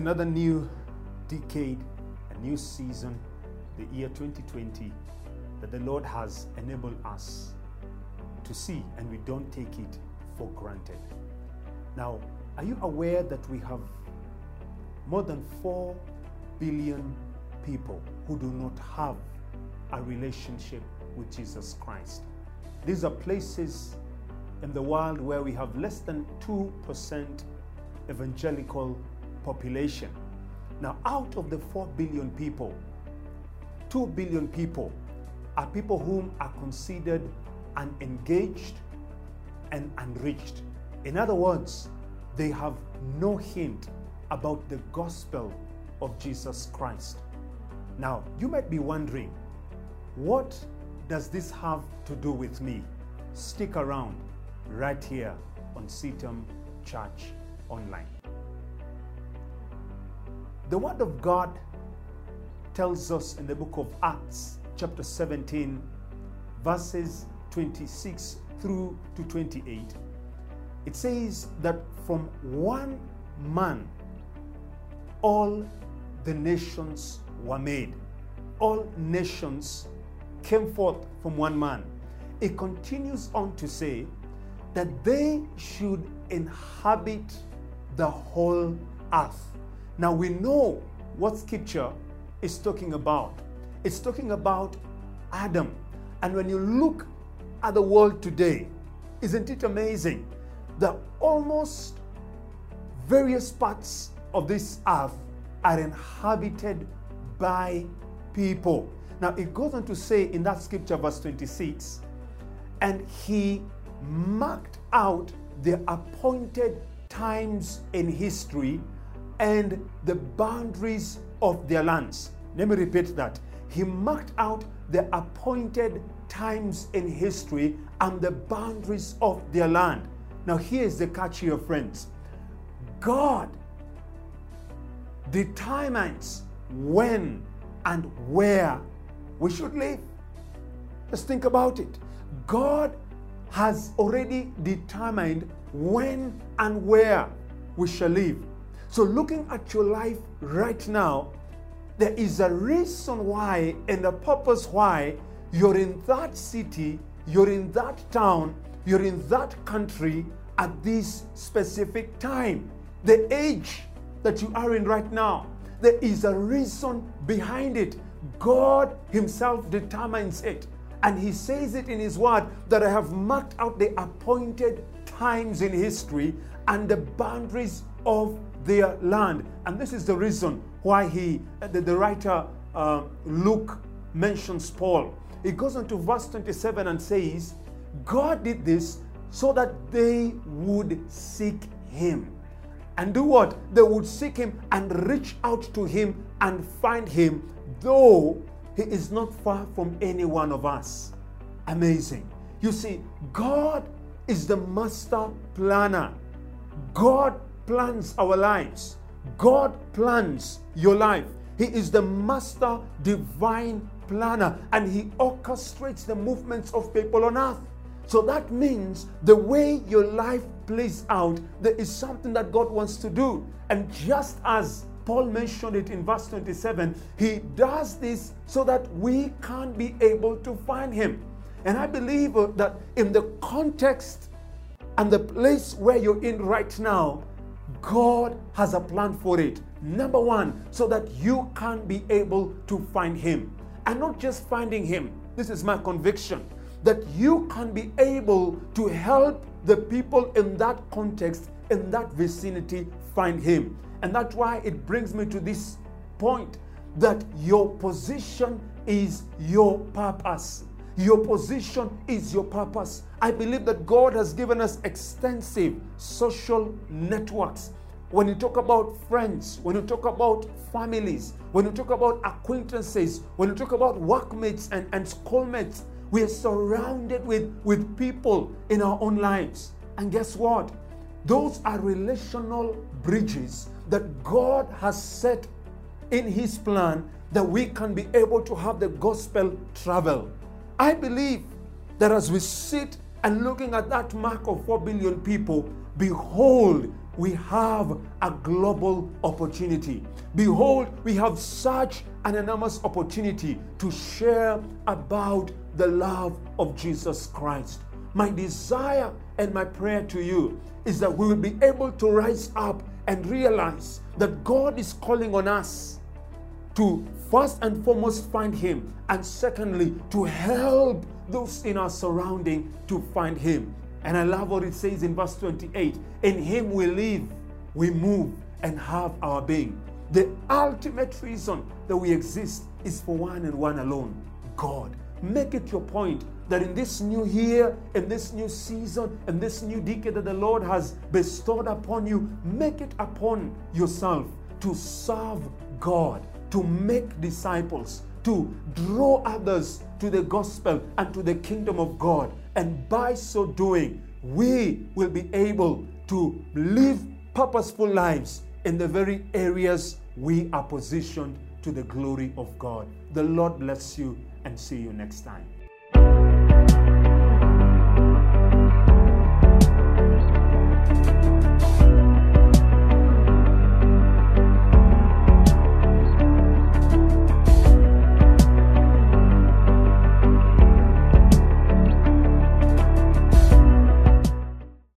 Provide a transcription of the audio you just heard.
Another new decade, a new season, the year 2020, that the Lord has enabled us to see, and we don't take it for granted. Now, are you aware that we have more than 4 billion people who do not have a relationship with Jesus Christ? These are places in the world where we have less than 2% evangelical population. Now, out of the 4 billion people, 2 billion people are people whom are considered unengaged and unreached. In other words, they have no hint about the gospel of Jesus Christ. Now, you might be wondering, what does this have to do with me? Stick around right here on CITAM Church Online. The Word of God tells us in the book of Acts, chapter 17, verses 26 through to 28. It says that from one man all the nations were made. All nations came forth from one man. It continues on to say that they should inhabit the whole earth. Now we know what scripture is talking about. It's talking about Adam. And when you look at the world today, isn't it amazing that almost various parts of this earth are inhabited by people? Now it goes on to say in that scripture, verse 26, and he marked out the appointed times in history and the boundaries of their lands. Let me repeat that. He marked out the appointed times in history and the boundaries of their land. Now, here's the catch here, friends God determines when and where we should live. Just think about it. God has already determined when and where we shall live. So, looking at your life right now, there is a reason why and a purpose why you're in that city, you're in that town, you're in that country at this specific time. The age that you are in right now, there is a reason behind it. God Himself determines it. And He says it in His Word that I have marked out the appointed times in history and the boundaries of their land. And this is the reason why he, the, the writer uh, Luke mentions Paul. He goes on to verse 27 and says, God did this so that they would seek him. And do what? They would seek him and reach out to him and find him, though he is not far from any one of us. Amazing. You see, God is the master planner. God plans our lives. God plans your life. He is the master divine planner and he orchestrates the movements of people on earth. So that means the way your life plays out, there is something that God wants to do. And just as Paul mentioned it in verse 27, he does this so that we can be able to find him. And I believe that in the context and the place where you're in right now, God has a plan for it. Number one, so that you can be able to find Him. And not just finding Him, this is my conviction, that you can be able to help the people in that context, in that vicinity, find Him. And that's why it brings me to this point that your position is your purpose. Your position is your purpose. I believe that God has given us extensive social networks. When you talk about friends, when you talk about families, when you talk about acquaintances, when you talk about workmates and, and schoolmates, we are surrounded with, with people in our own lives. And guess what? Those are relational bridges that God has set in His plan that we can be able to have the gospel travel. I believe that as we sit and looking at that mark of 4 billion people, behold, we have a global opportunity. Behold, we have such an enormous opportunity to share about the love of Jesus Christ. My desire and my prayer to you is that we will be able to rise up and realize that God is calling on us to first and foremost find Him, and secondly, to help those in our surrounding to find Him. And I love what it says in verse 28 In Him we live, we move, and have our being. The ultimate reason that we exist is for one and one alone God. Make it your point that in this new year, in this new season, in this new decade that the Lord has bestowed upon you, make it upon yourself to serve God, to make disciples, to draw others to the gospel and to the kingdom of God. And by so doing, we will be able to live purposeful lives in the very areas we are positioned to the glory of God. The Lord bless you and see you next time.